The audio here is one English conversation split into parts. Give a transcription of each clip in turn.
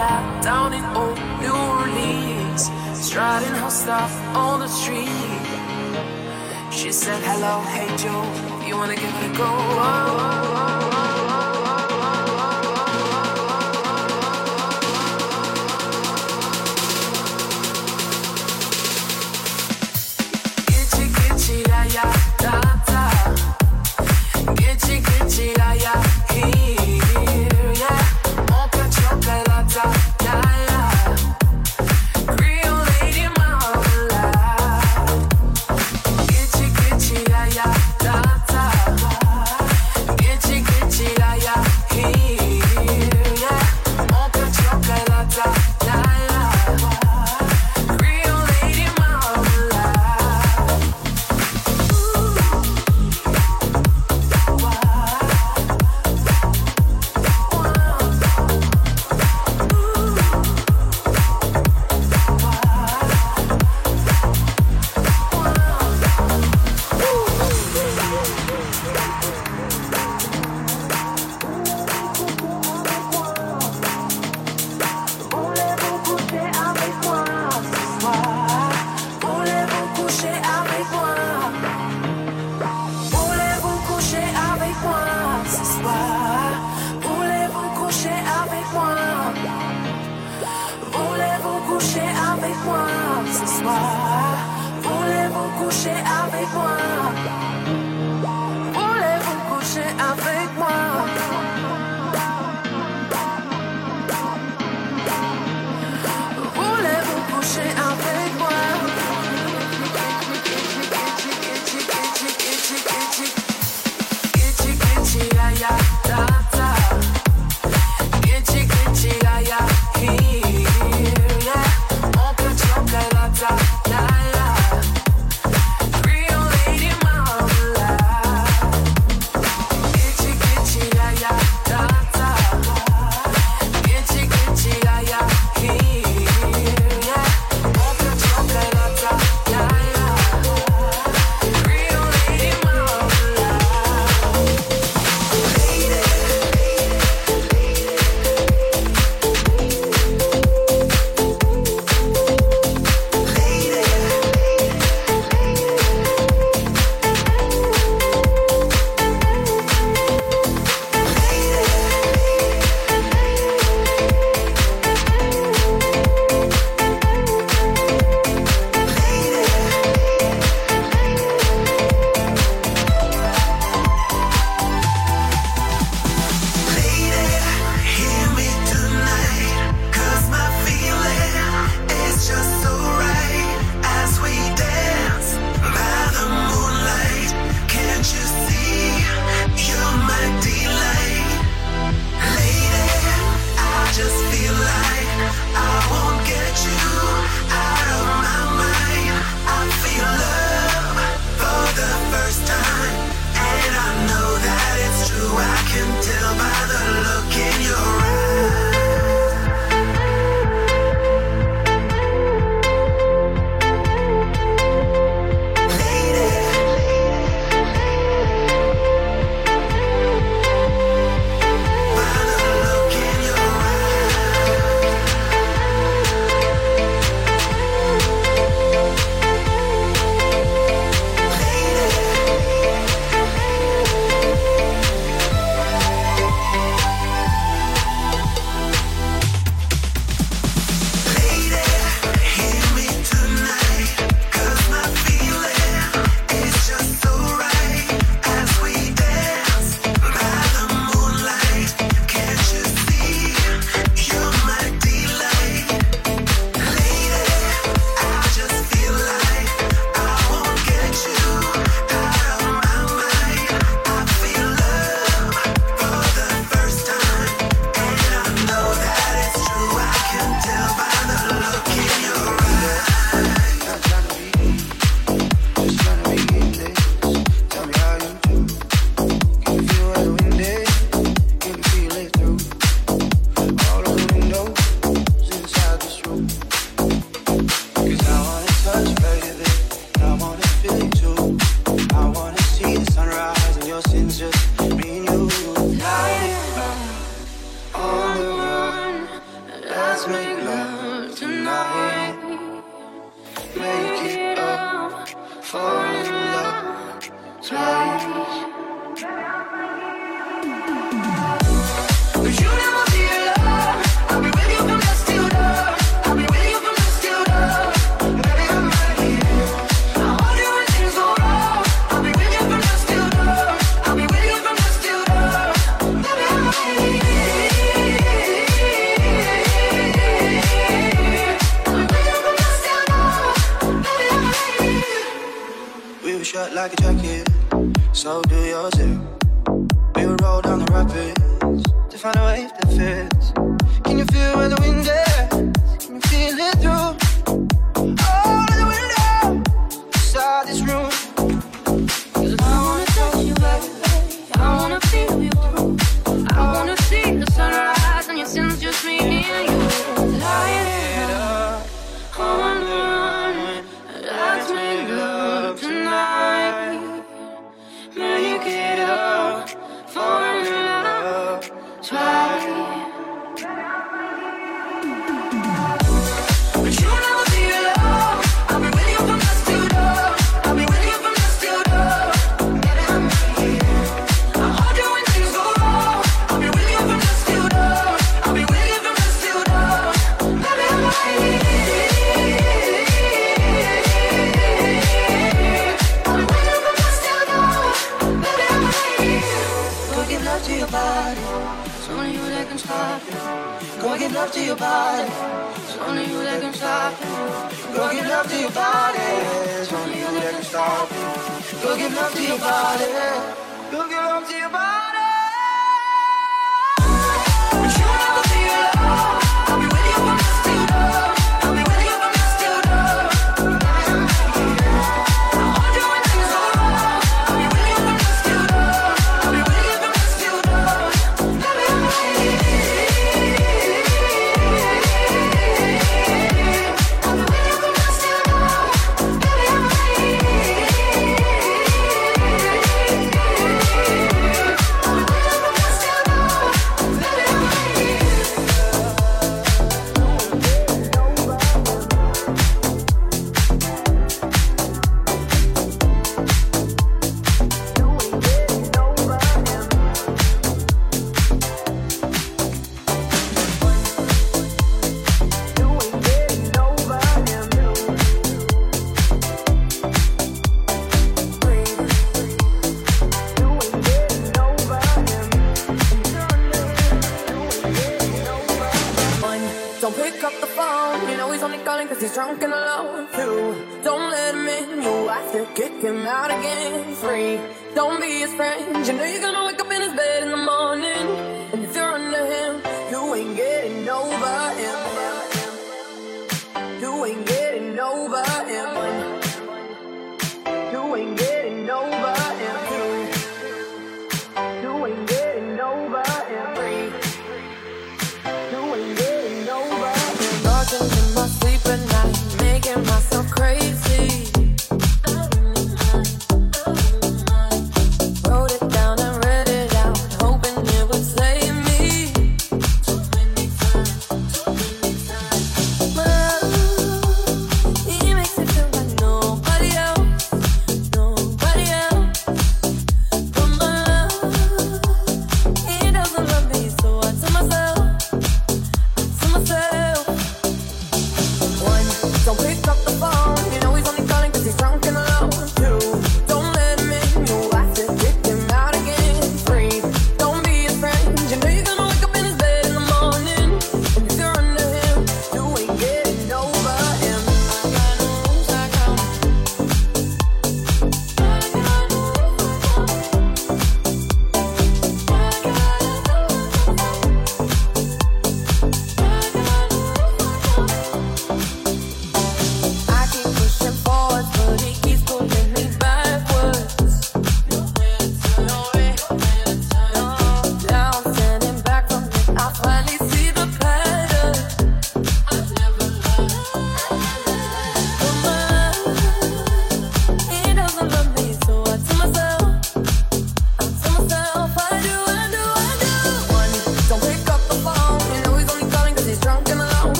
lap down in old New Orleans, striding her stuff on the street. She said, Hello, hey Joe, you wanna give it a go? Whoa, whoa, whoa. Let's make love tonight. Make it up for. So do yours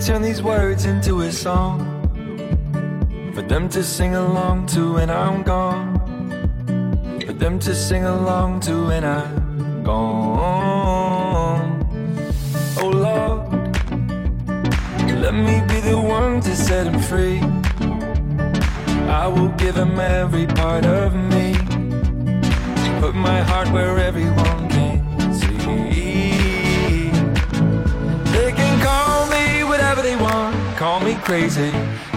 turn these words into a song. For them to sing along to when I'm gone, for them to sing along to when I'm amazing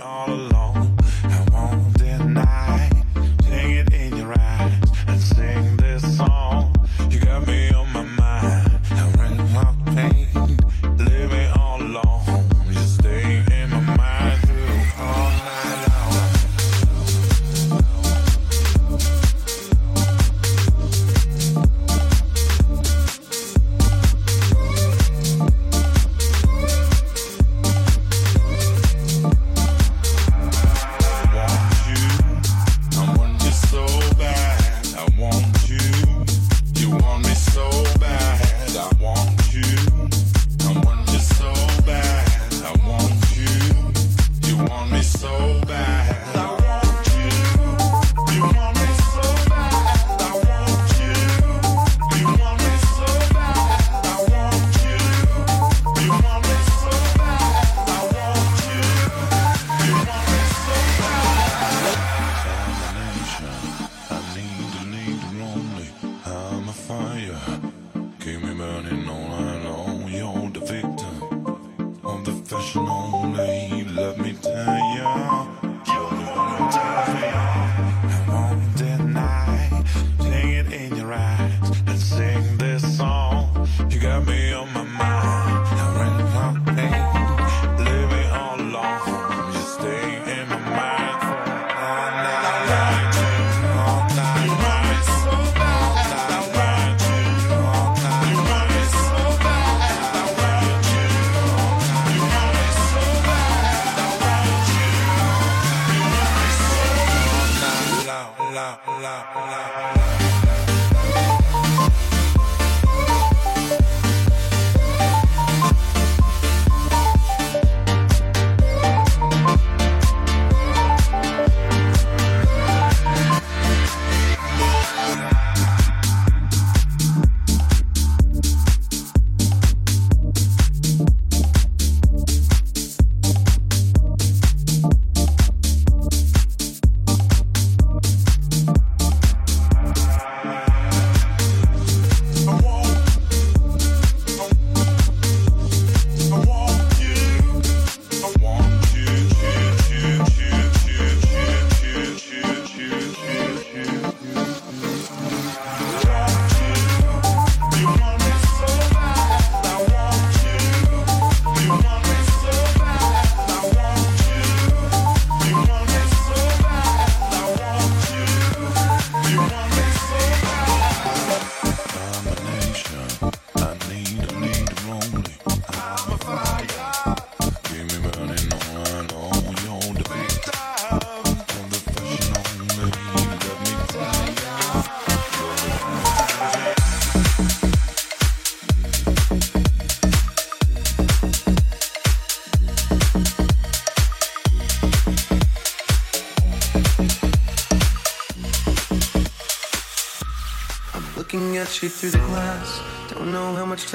all alone.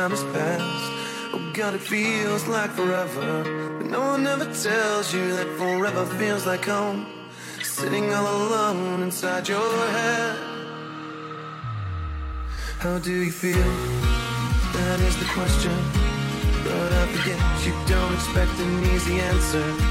time has passed. Oh God, it feels like forever. But no one ever tells you that forever feels like home. Sitting all alone inside your head. How do you feel? That is the question. But I forget you don't expect an easy answer.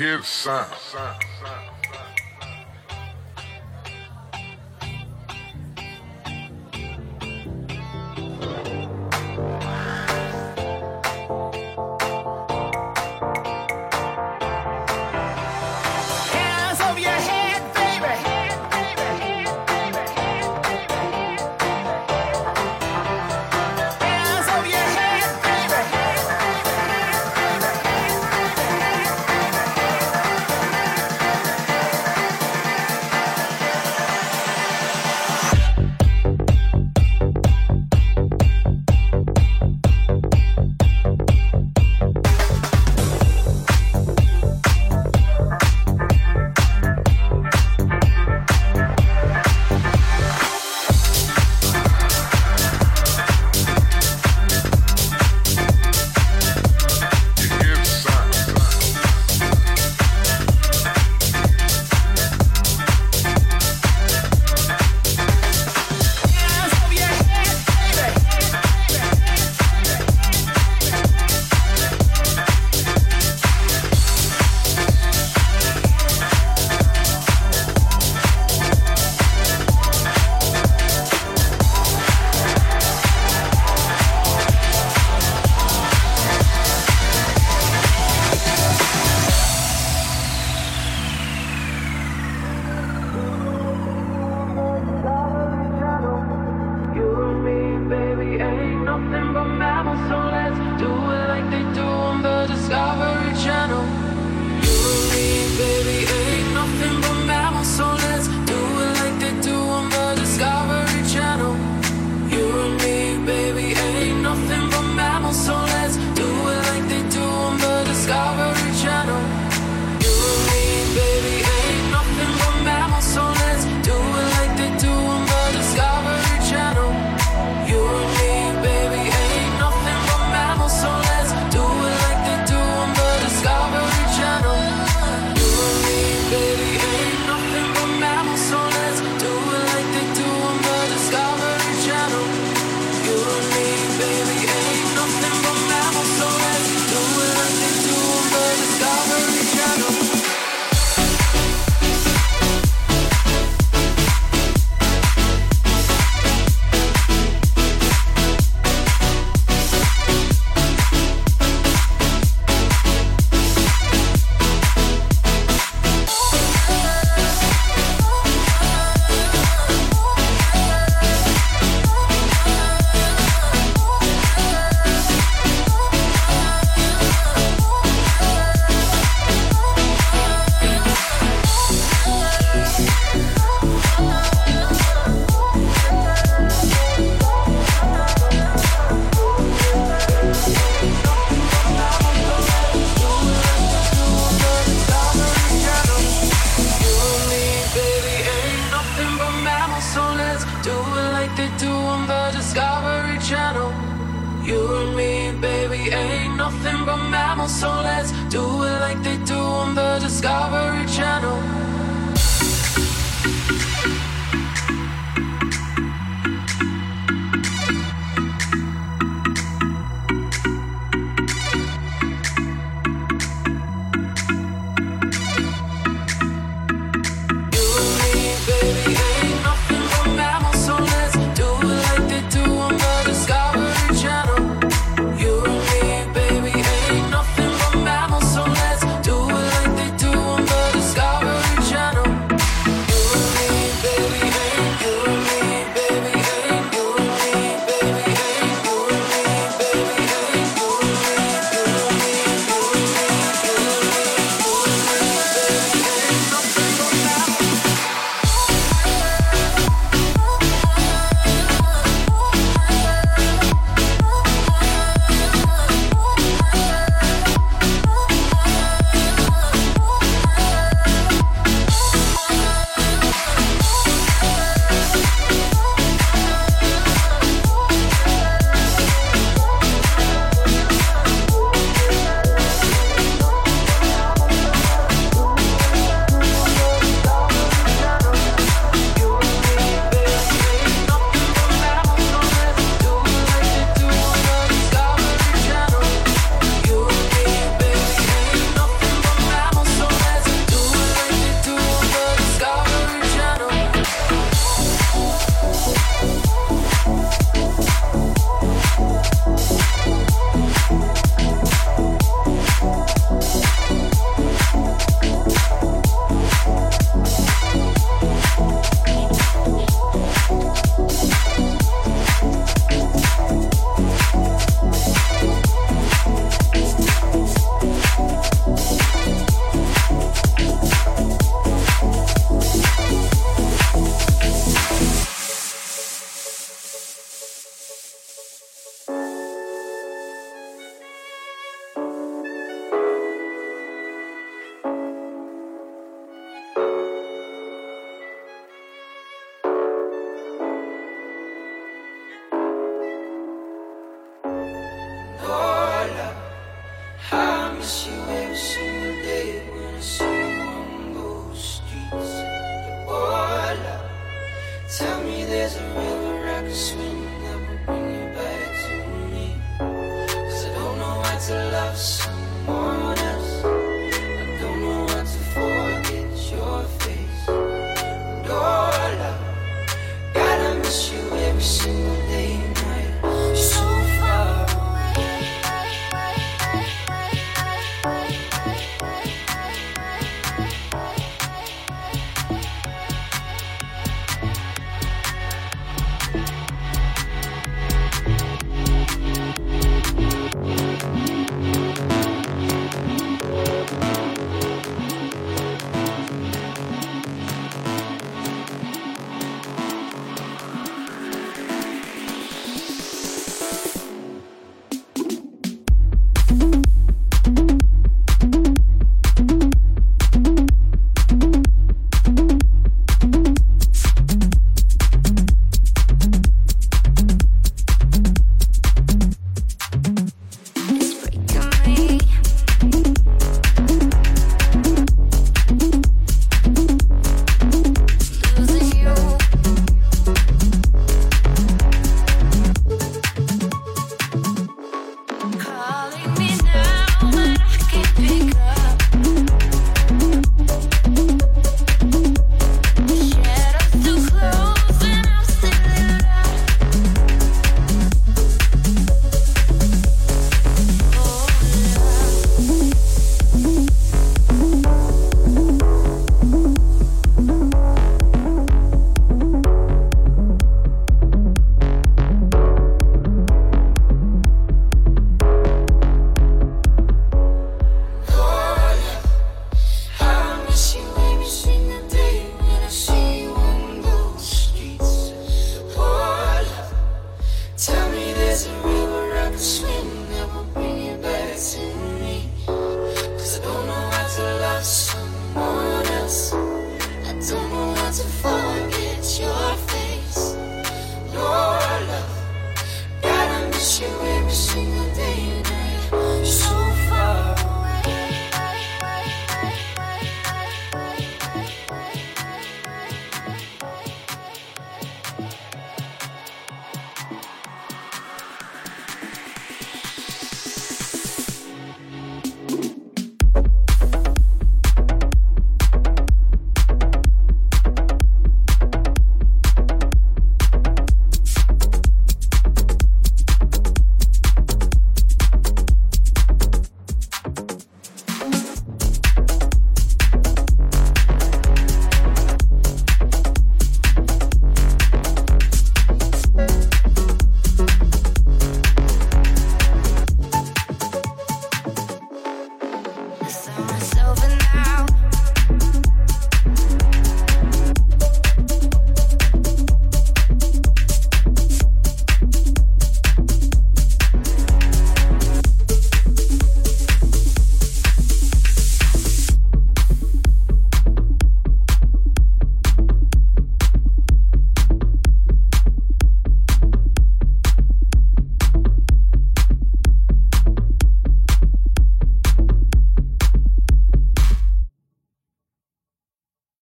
Hear the sound. Hands